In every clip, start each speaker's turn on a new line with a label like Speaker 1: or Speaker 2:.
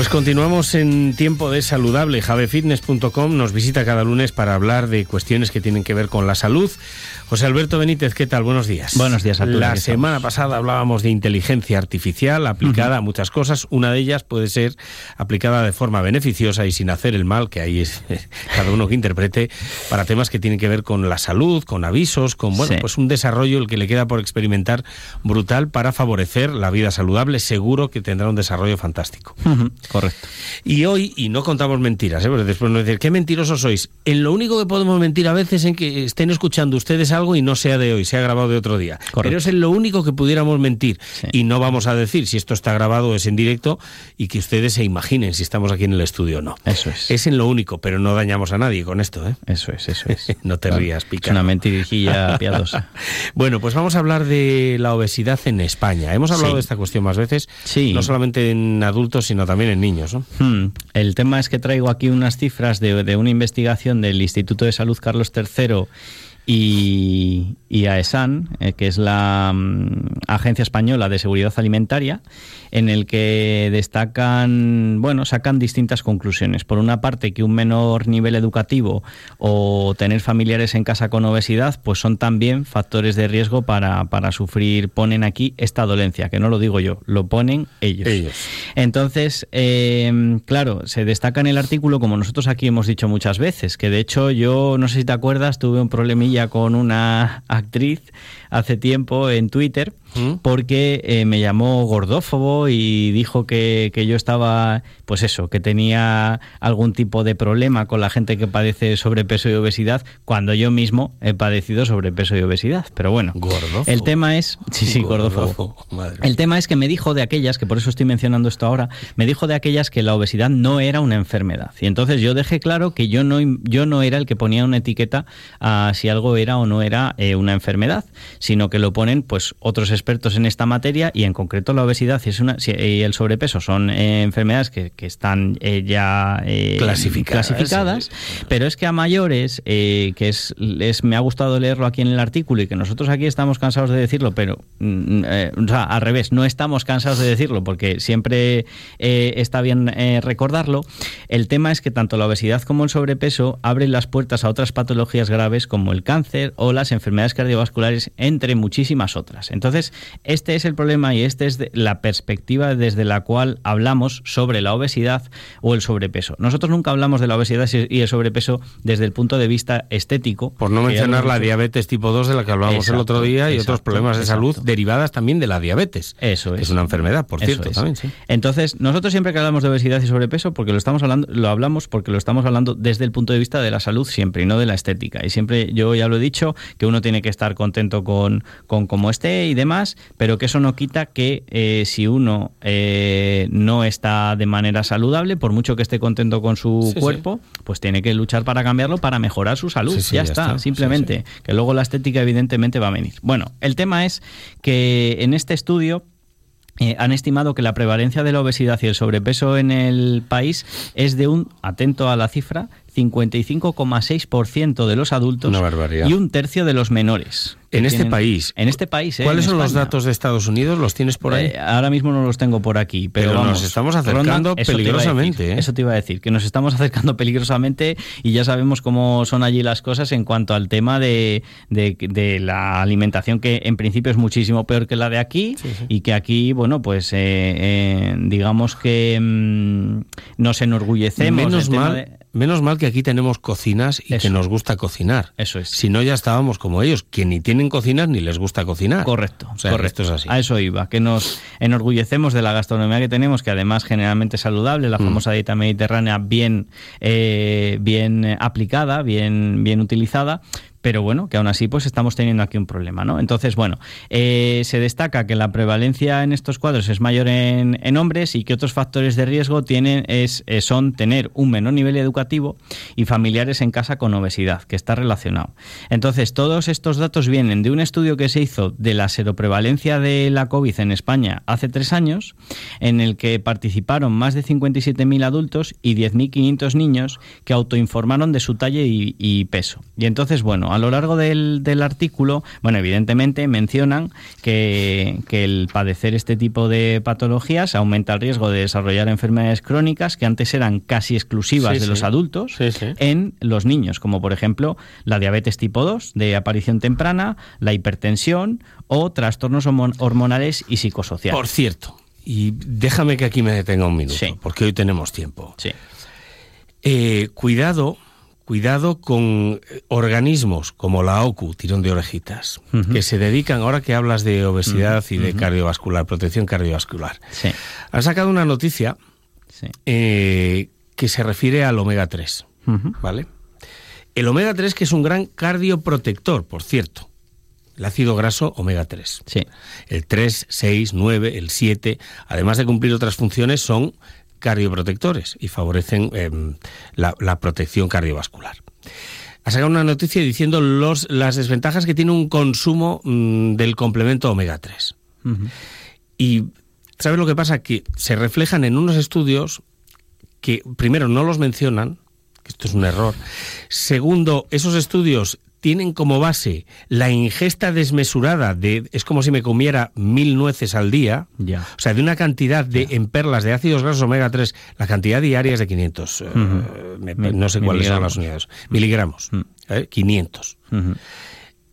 Speaker 1: Pues continuamos en tiempo de saludable. Javefitness.com nos visita cada lunes para hablar de cuestiones que tienen que ver con la salud. José Alberto Benítez, ¿qué tal? Buenos días.
Speaker 2: Buenos días.
Speaker 1: La semana pasada hablábamos de inteligencia artificial aplicada a muchas cosas. Una de ellas puede ser aplicada de forma beneficiosa y sin hacer el mal, que ahí es cada uno que interprete, para temas que tienen que ver con la salud, con avisos, con bueno, pues un desarrollo el que le queda por experimentar brutal para favorecer la vida saludable. Seguro que tendrá un desarrollo fantástico.
Speaker 2: Correcto.
Speaker 1: Y hoy, y no contamos mentiras, ¿eh? porque después nos decir, qué mentirosos sois. En lo único que podemos mentir a veces es en que estén escuchando ustedes algo y no sea de hoy, sea grabado de otro día. Pero es en lo único que pudiéramos mentir. Y no vamos a decir si esto está grabado o es en directo y que ustedes se imaginen si estamos aquí en el estudio o no.
Speaker 2: Eso es.
Speaker 1: Es en lo único, pero no dañamos a nadie con esto. ¿eh?
Speaker 2: Eso es, eso es.
Speaker 1: no te rías, pica. Es
Speaker 2: una mentirijilla piadosa.
Speaker 1: bueno, pues vamos a hablar de la obesidad en España. Hemos hablado de esta cuestión más veces,
Speaker 2: sí.
Speaker 1: no solamente en adultos, sino también niños. Hmm.
Speaker 2: El tema es que traigo aquí unas cifras de, de una investigación del Instituto de Salud Carlos III y, y AESAN, eh, que es la mm, Agencia Española de Seguridad Alimentaria, en el que destacan, bueno, sacan distintas conclusiones. Por una parte, que un menor nivel educativo o tener familiares en casa con obesidad, pues son también factores de riesgo para, para sufrir, ponen aquí esta dolencia, que no lo digo yo, lo ponen ellos.
Speaker 1: ellos.
Speaker 2: Entonces, eh, claro, se destaca en el artículo, como nosotros aquí hemos dicho muchas veces, que de hecho yo, no sé si te acuerdas, tuve un problemilla con una actriz hace tiempo en Twitter ¿Mm? porque eh, me llamó gordófobo y dijo que, que, yo estaba, pues eso, que tenía algún tipo de problema con la gente que padece sobrepeso y obesidad, cuando yo mismo he padecido sobrepeso y obesidad. Pero bueno, el tema es, sí, sí, gordófobo. El tema es que me dijo de aquellas, que por eso estoy mencionando esto ahora, me dijo de aquellas que la obesidad no era una enfermedad. Y entonces yo dejé claro que yo no, yo no era el que ponía una etiqueta a si algo era o no era eh, una enfermedad, sino que lo ponen pues otros expertos en esta materia y en concreto la obesidad. Y, es una, y el sobrepeso. Son eh, enfermedades que, que están eh, ya
Speaker 1: eh, clasificadas,
Speaker 2: clasificadas pero es que a mayores, que es, es, me ha gustado leerlo aquí en el artículo y que nosotros aquí estamos cansados de decirlo, pero mm, o sea, al revés, no estamos cansados de decirlo porque siempre está bien recordarlo, el tema es que tanto la obesidad como el sobrepeso abren las puertas a otras patologías graves como el cáncer o las enfermedades cardiovasculares, entre muchísimas otras. Entonces, este es el problema y esta es la perspectiva desde la cual hablamos sobre la obesidad o el sobrepeso. Nosotros nunca hablamos de la obesidad y el sobrepeso desde el punto de vista estético.
Speaker 1: Por no mencionar la diabetes tipo 2 de la que hablábamos el otro día y otros problemas de salud derivadas también de la diabetes.
Speaker 2: Eso es.
Speaker 1: es una enfermedad, por cierto, también,
Speaker 2: Entonces, nosotros siempre que hablamos de obesidad y sobrepeso, porque lo estamos hablando, lo hablamos porque lo estamos hablando desde el punto de vista de la salud siempre y no de la estética. Y siempre yo ya lo he dicho que uno tiene que estar contento con, con cómo esté y demás, pero que eso no quita que eh, si uno eh, no está de manera saludable, por mucho que esté contento con su cuerpo, pues tiene que luchar para cambiarlo, para mejorar su salud. ya, está, simplemente. Que luego la estética evidentemente va a venir. Bueno, el tema es que en este estudio eh, han estimado que la prevalencia de la obesidad y el sobrepeso en el país es de un, atento a la cifra, 55,6% de los adultos y un tercio de los menores.
Speaker 1: En este país.
Speaker 2: En este país. ¿eh?
Speaker 1: ¿Cuáles son los datos de Estados Unidos? ¿Los tienes por ahí?
Speaker 2: Eh, ahora mismo no los tengo por aquí, pero,
Speaker 1: nos estamos acercando peligrosamente.
Speaker 2: ¿eh? Eso te iba a decir, que nos estamos acercando peligrosamente y ya sabemos cómo son allí las cosas en cuanto al tema de, de, la alimentación, que en principio es muchísimo peor que la de aquí y que aquí, bueno, pues digamos que mm, nos enorgullecemos.
Speaker 1: Menos mal. Menos mal que aquí tenemos cocinas y que nos gusta cocinar.
Speaker 2: Eso es.
Speaker 1: Si no, ya estábamos como ellos, que ni tienen cocinas ni les gusta cocinar.
Speaker 2: Correcto.
Speaker 1: O sea,
Speaker 2: correcto.
Speaker 1: es así.
Speaker 2: A eso iba, que nos enorgullecemos de la gastronomía que tenemos, que además generalmente es saludable, la mm. famosa dieta mediterránea bien, eh, bien aplicada, bien, bien utilizada, pero bueno, que aún así pues estamos teniendo aquí un problema, ¿no? Entonces, bueno, eh, se destaca que la prevalencia en estos cuadros es mayor en, hombres y que otros factores de riesgo tienen es, eh, son tener un menor nivel educativo y familiares en casa con obesidad, que está relacionado. Entonces, todos estos datos vienen de un estudio que se hizo de la seroprevalencia de la COVID en España hace tres años, en el que participaron más de 57.000 adultos y 10.500 niños que autoinformaron de su talla y, y peso. Y entonces, bueno, bueno, a lo largo del, del artículo, bueno, evidentemente mencionan que, que, el padecer este tipo de patologías aumenta el riesgo de desarrollar enfermedades crónicas que antes eran casi exclusivas de los adultos en los niños, como por ejemplo la diabetes tipo 2 de aparición temprana, la hipertensión o trastornos hormonales y psicosociales.
Speaker 1: Por cierto, y déjame que aquí me detenga un minuto, porque hoy tenemos tiempo.
Speaker 2: Sí.
Speaker 1: Eh, cuidado, cuidado con eh, organismos como la OCU, tirón de orejitas, que se dedican, ahora que hablas de obesidad y de cardiovascular, protección cardiovascular.
Speaker 2: Sí.
Speaker 1: Han sacado una noticia eh, que se refiere al omega 3, ¿vale? El omega 3 que es un gran cardioprotector, por cierto. El ácido graso omega 3.
Speaker 2: Sí.
Speaker 1: El 3, 6, 9, el 7, además de cumplir otras funciones, son cardioprotectores y favorecen em, la, protección cardiovascular. Ha sacado una noticia diciendo los, las desventajas que tiene un consumo mm, del complemento omega 3. Y ¿sabes lo que pasa? Que se reflejan en unos estudios que primero no los mencionan, que esto es un error. Segundo, esos estudios tienen como base la ingesta desmesurada de es como si me comiera mil nueces al día,
Speaker 2: ya.
Speaker 1: o sea, de una cantidad de en perlas de ácidos grasos omega 3, la cantidad diaria es de 500, eh, no sé cuáles son las unidades, miligramos, 500.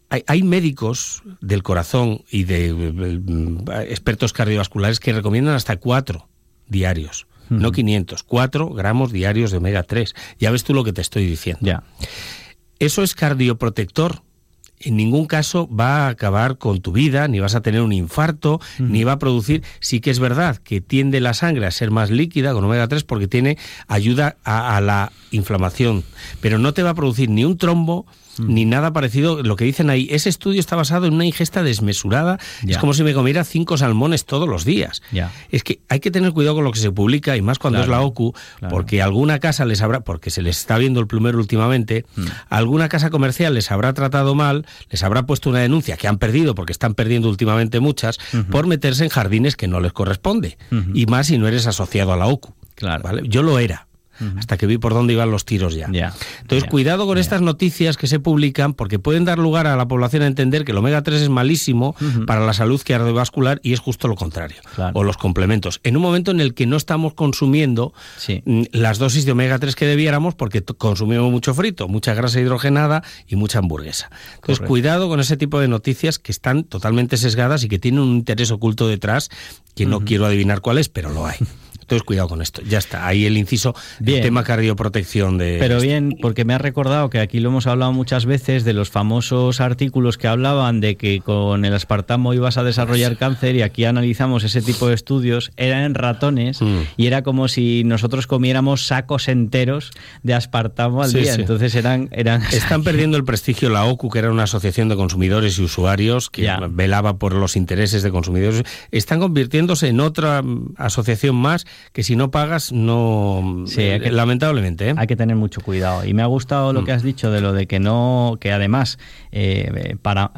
Speaker 1: hay, hay, médicos del corazón y de eh, expertos cardiovasculares que recomiendan hasta 4 diarios. No 500, 4 gramos diarios de omega 3. Ya ves tú lo que te estoy diciendo.
Speaker 2: Ya.
Speaker 1: Eso es cardioprotector. En ningún caso va a acabar con tu vida, ni vas a tener un infarto, ni va a producir. Sí que es verdad que tiende la sangre a ser más líquida con omega 3 porque tiene ayuda a, a la inflamación, pero no te va a producir ni un trombo, Mm. ni nada parecido. Lo que dicen ahí, ese estudio está basado en una ingesta desmesurada. Es como si me comiera cinco salmones todos los días. Es que hay que tener cuidado con lo que se publica y más cuando es la OCU, porque alguna casa les habrá, porque se les está viendo el plumero últimamente, mm. alguna casa comercial les habrá tratado mal, les habrá puesto una denuncia que han perdido, porque están perdiendo últimamente muchas, por meterse en jardines que no les corresponde. Y más si no eres asociado a la OCU.
Speaker 2: Claro.
Speaker 1: Yo lo era hasta que vi por dónde iban los tiros ya. Entonces, cuidado con estas noticias que se publican porque pueden dar lugar a la población a entender que el omega 3 es malísimo para la salud cardiovascular y es justo lo contrario. O los complementos. En un momento en el que no estamos consumiendo mm, las dosis de omega 3 que debiéramos porque consumimos mucho frito, mucha grasa hidrogenada y mucha hamburguesa. Entonces, cuidado con ese tipo de noticias que están totalmente sesgadas y que tienen un interés oculto detrás que no quiero adivinar cuál es, pero lo hay. Entonces, cuidado con esto. Ya está. Ahí el inciso del tema cardioprotección de.
Speaker 2: Pero bien, porque me ha recordado que aquí lo hemos hablado muchas veces de los famosos artículos que hablaban de que con el aspartamo ibas a desarrollar cáncer y aquí analizamos ese tipo de estudios. Eran en ratones mm. y era como si nosotros comiéramos sacos enteros de aspartamo al día. Entonces eran, eran.
Speaker 1: Están perdiendo el prestigio la OCU, que era una asociación de consumidores y usuarios que velaba por los intereses de consumidores. Están convirtiéndose en otra asociación más que si no pagas, no. Eh, lamentablemente. ¿eh?
Speaker 2: Hay que tener mucho cuidado. Y me ha gustado lo mm. que has dicho de lo de que no. que además, eh, para,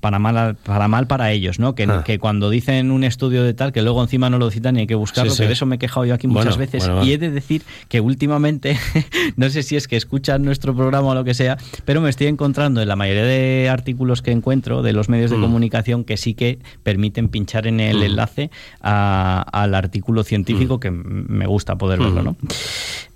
Speaker 2: para, mal, para mal para ellos, ¿no? Que, ah. que cuando dicen un estudio de tal, que luego encima no lo citan y hay que buscarlo, que de eso me he quejado yo aquí muchas veces. Y he de decir que últimamente, no sé si es que escuchan nuestro programa o lo que sea, pero me estoy encontrando en la mayoría de artículos que encuentro de los medios de mm. comunicación que sí que permiten pinchar en el mm. enlace al artículo científico que me gusta poder verlo, ¿no?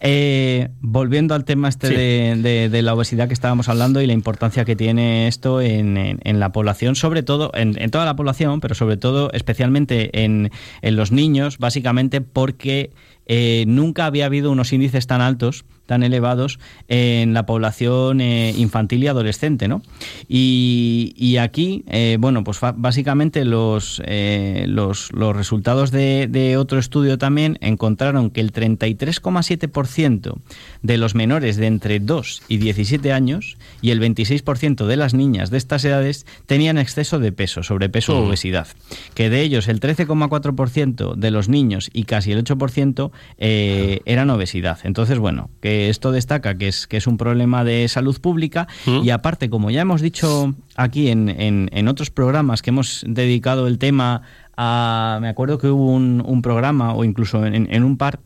Speaker 2: Eh, volviendo al tema este de, la obesidad que estábamos hablando y la importancia que tiene esto en, la población, sobre todo, en, toda la población, pero sobre todo, especialmente en, los niños, básicamente porque eh, nunca había habido unos índices tan altos tan elevados en la población eh, infantil y adolescente, ¿no? Y, aquí, eh, bueno, pues básicamente los, eh, los, los, resultados de, de, otro estudio también encontraron que el 33,7% de los menores de entre 2 y 17 años y el 26% de las niñas de estas edades tenían exceso de peso, sobrepeso o obesidad. Que de ellos el 13,4% de los niños y casi el 8% eran obesidad. Entonces, bueno, que esto destaca que es, que es un problema de salud pública mm. y aparte, como ya hemos dicho aquí en, en, otros programas que hemos dedicado el tema a... Me acuerdo que hubo un, un programa o incluso en, en un par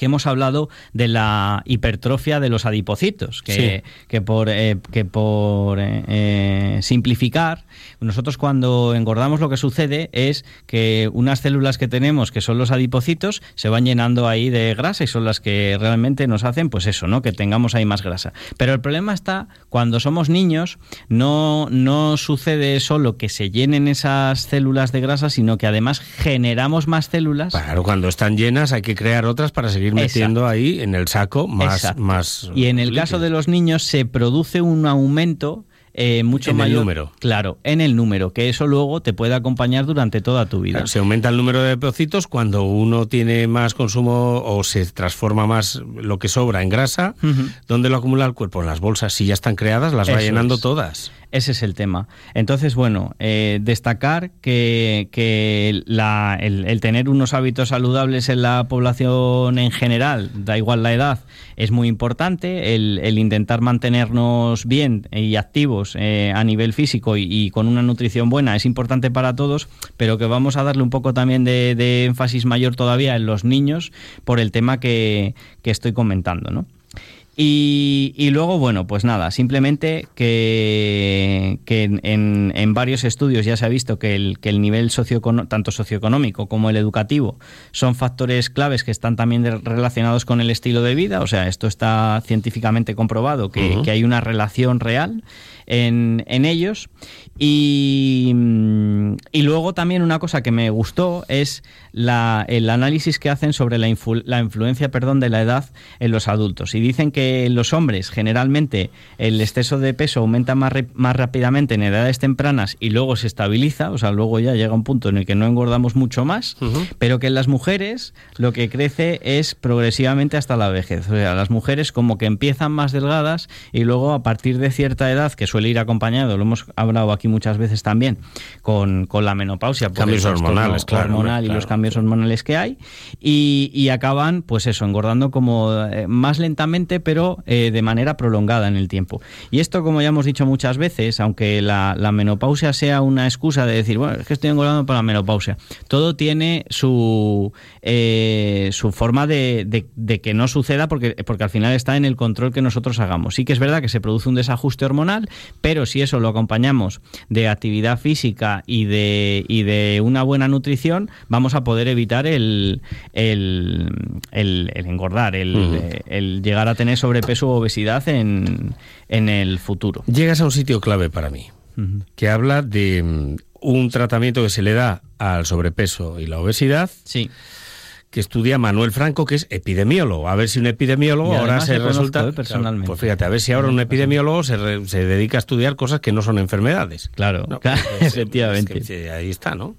Speaker 2: que hemos hablado de la hipertrofia de los adipocitos, que, que por, eh, que por eh, eh, simplificar, nosotros cuando engordamos lo que sucede es que unas células que tenemos, que son los adipocitos, se van llenando ahí de grasa y son las que realmente nos hacen, pues eso, ¿no? Que tengamos ahí más grasa. Pero el problema está cuando somos niños, no, no sucede solo que se llenen esas células de grasa, sino que además generamos más células.
Speaker 1: Claro, cuando están llenas hay que crear otras para seguir metiendo ahí en el saco más, más.
Speaker 2: Y en el caso de los niños se produce un aumento eh, mucho
Speaker 1: en
Speaker 2: mayor.
Speaker 1: el número.
Speaker 2: Claro, en el número, que eso luego te puede acompañar durante toda tu vida.
Speaker 1: Claro, se aumenta el número de depósitos cuando uno tiene más consumo o se transforma más lo que sobra en grasa. ¿Dónde lo acumula el cuerpo? En las bolsas. Si ya están creadas, las va llenando
Speaker 2: es.
Speaker 1: todas.
Speaker 2: Ese es el tema. Entonces, bueno, eh, destacar que, el, tener unos hábitos saludables en la población en general, da igual la edad, es muy importante. El, intentar mantenernos bien y activos eh, a nivel físico y, con una nutrición buena es importante para todos, pero que vamos a darle un poco también de, de énfasis mayor todavía en los niños por el tema que, que estoy comentando, ¿no? Y, y luego, bueno, pues nada, simplemente que, que en, en- varios estudios ya se ha visto que el, que el nivel tanto socioeconómico como el educativo son factores claves que están también de- relacionados con el estilo de vida. O sea, esto está científicamente comprobado que hay una relación real en, en ellos. Y, mm, y luego también una cosa que me gustó es la- el análisis que hacen sobre la, influ- la influencia perdón, de la edad en los adultos. Y dicen que en los hombres generalmente el exceso de peso aumenta más, más rápidamente en edades tempranas y luego se estabiliza, o sea, luego ya llega un punto en el que no engordamos mucho más, pero que en las mujeres lo que crece es progresivamente hasta la vejez. O sea, las mujeres como que empiezan más delgadas y luego a partir de cierta edad, que suele ir acompañado, lo hemos hablado aquí muchas veces también, con, con la menopausia,
Speaker 1: Cambios hormonales, claro,
Speaker 2: hormonal y los cambios hormonales que hay, y, y acaban, pues eso, engordando como eh, más lentamente, pero eh, de manera prolongada en el tiempo. Y esto, como ya hemos dicho muchas veces, aunque la, la menopausia sea una excusa de decir, bueno, es que estoy engordando por la menopausia, todo tiene su, eh, su forma de, de- de que no suceda porque, porque al final está en el control que nosotros hagamos. Sí que es verdad que se produce un desajuste hormonal, pero si eso lo acompañamos de actividad física y de, y de una buena nutrición, vamos a poder evitar el, el, el- el engordar, el, el llegar a tener sobrepeso o obesidad en, en el futuro.
Speaker 1: Llegas a un sitio clave para mí, que habla de mm, un tratamiento que se le da al sobrepeso y la obesidad,
Speaker 2: Sí.
Speaker 1: Que estudia Manuel Franco, que es epidemiólogo. A ver si un epidemiólogo ahora se
Speaker 2: conozco,
Speaker 1: resulta.
Speaker 2: eh, personalmente.
Speaker 1: Pues fíjate, a ver si ahora un epidemiólogo se, re- se dedica a estudiar cosas que no son enfermedades.
Speaker 2: Claro,
Speaker 1: No,
Speaker 2: claro,
Speaker 1: pues,
Speaker 2: efectivamente.
Speaker 1: es que, sí, ahí está, ¿no?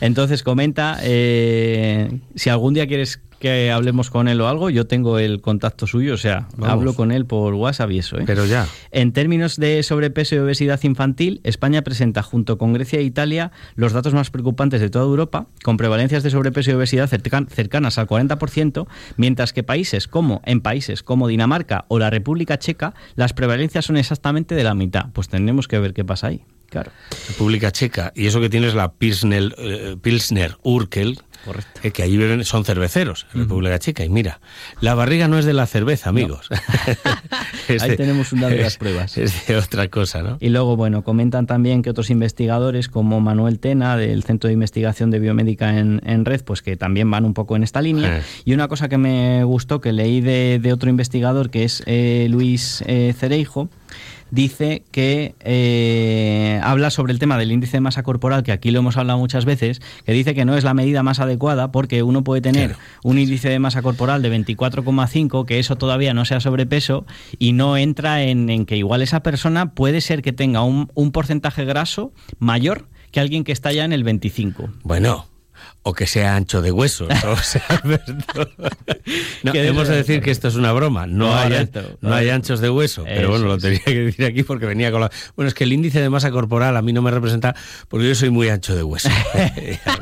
Speaker 2: Entonces comenta, eh, si algún día quieres que hablemos con él o algo, yo tengo el contacto suyo, o sea,
Speaker 1: Vamos.
Speaker 2: hablo con él por WhatsApp y eso. ¿eh?
Speaker 1: Pero ya.
Speaker 2: En términos de sobrepeso y obesidad infantil, España presenta junto con Grecia e Italia los datos más preocupantes de toda Europa, con prevalencias de sobrepeso y obesidad cercan- cercanas al 40%, mientras que países como en países como Dinamarca o la República Checa, las prevalencias son exactamente de la mitad. Pues tenemos que ver qué pasa ahí. Claro.
Speaker 1: República Checa. Y eso que tienes la Pilsner, eh, Pilsner Urkel,
Speaker 2: Correcto.
Speaker 1: eh, que allí beben, son cerveceros, en República Checa. Y mira, la barriga no es de la cerveza, amigos. Es
Speaker 2: Ahí tenemos una de las pruebas.
Speaker 1: Es de otra cosa, ¿no?
Speaker 2: Y luego, bueno, comentan también que otros investigadores como Manuel Tena del Centro de Investigación de Biomédica en, en Red, pues que también van un poco en esta línea.
Speaker 1: Eh.
Speaker 2: Y una cosa que me gustó, que leí de, de otro investigador, que es eh, Luis eh, Cereijo, dice que eh, habla sobre el tema del índice de masa corporal, que aquí lo hemos hablado muchas veces, que dice que no es la medida más adecuada porque uno puede tener
Speaker 1: Claro.
Speaker 2: un índice de masa corporal de 24,5, que eso todavía no sea sobrepeso y no entra en, en que igual esa persona puede ser que tenga un, un porcentaje graso mayor que alguien que está ya en el 25.
Speaker 1: Bueno, o que sea ancho de huesos. o sea, Alberto. No, hemos de decir que esto es una broma. No, hay, no hay anchos de hueso. Pero bueno, lo tenía que decir aquí porque venía con la. Bueno, es que el índice de masa corporal a mí no me representa porque yo soy muy ancho de hueso.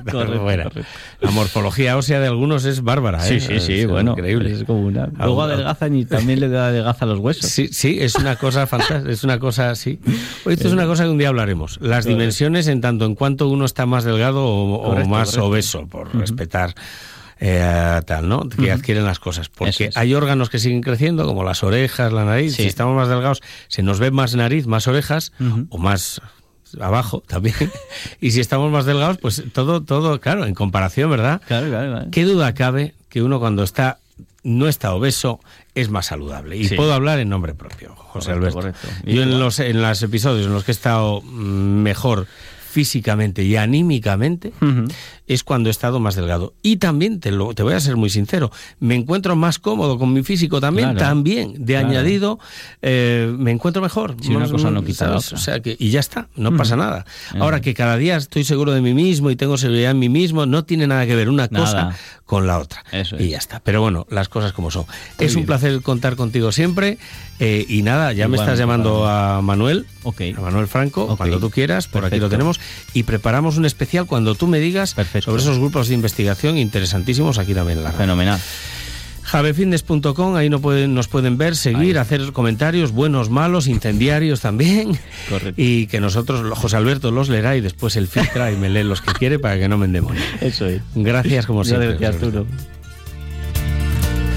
Speaker 2: Correcto, correcto.
Speaker 1: La morfología ósea de algunos es bárbara. ¿eh?
Speaker 2: Sí, sí, sí,
Speaker 1: Es
Speaker 2: bueno,
Speaker 1: Increíble.
Speaker 2: es como una. Luego adelgazan y también le da adelgaza los huesos.
Speaker 1: Sí, sí, es una cosa fantástica, es una cosa así. Esto es una cosa que un día hablaremos. Las dimensiones en tanto en cuanto uno está más delgado o, más
Speaker 2: correcto.
Speaker 1: Obeso, por respetar eh, tal, ¿no? Que adquieren las cosas. Porque hay órganos que siguen creciendo, como las orejas, la nariz. Si estamos más delgados, se nos ve más nariz, más orejas, o más abajo también. y si estamos más delgados, pues todo, todo, claro, en comparación, ¿verdad?
Speaker 2: Claro, claro,
Speaker 1: ¿Qué duda cabe que uno cuando está no está obeso es más saludable. Y puedo hablar en nombre propio, José Alberto. Yo en los, en los episodios en los que he estado mm, mejor físicamente y anímicamente es cuando he estado más delgado. Y también, te, lo, te voy a ser muy sincero, me encuentro más cómodo con mi físico también, también, de añadido, eh, me encuentro mejor.
Speaker 2: Si una cosa no quita
Speaker 1: O sea que, y ya está, no pasa nada. Ahora que cada día estoy seguro de mí mismo y tengo seguridad en mí mismo, no tiene nada que ver una cosa con la otra. Y ya está. Pero bueno, las cosas como son. es un placer contar contigo siempre. Eh, y nada, ya me estás llamando a Manuel, a Manuel Franco, cuando tú quieras, por aquí lo tenemos. Y preparamos un especial cuando tú me digas sobre esos grupos de investigación interesantísimos aquí también en la
Speaker 2: Fenomenal.
Speaker 1: Javefitness.com, ahí no pueden, nos pueden ver, seguir, hacer comentarios, buenos, malos, incendiarios también.
Speaker 2: Correcto.
Speaker 1: Y que nosotros, José Alberto, los leerá y después el filtra y me lee los que quiere para que no me endemone.
Speaker 2: Eso es.
Speaker 1: Gracias como siempre.
Speaker 2: Gracias, Arturo.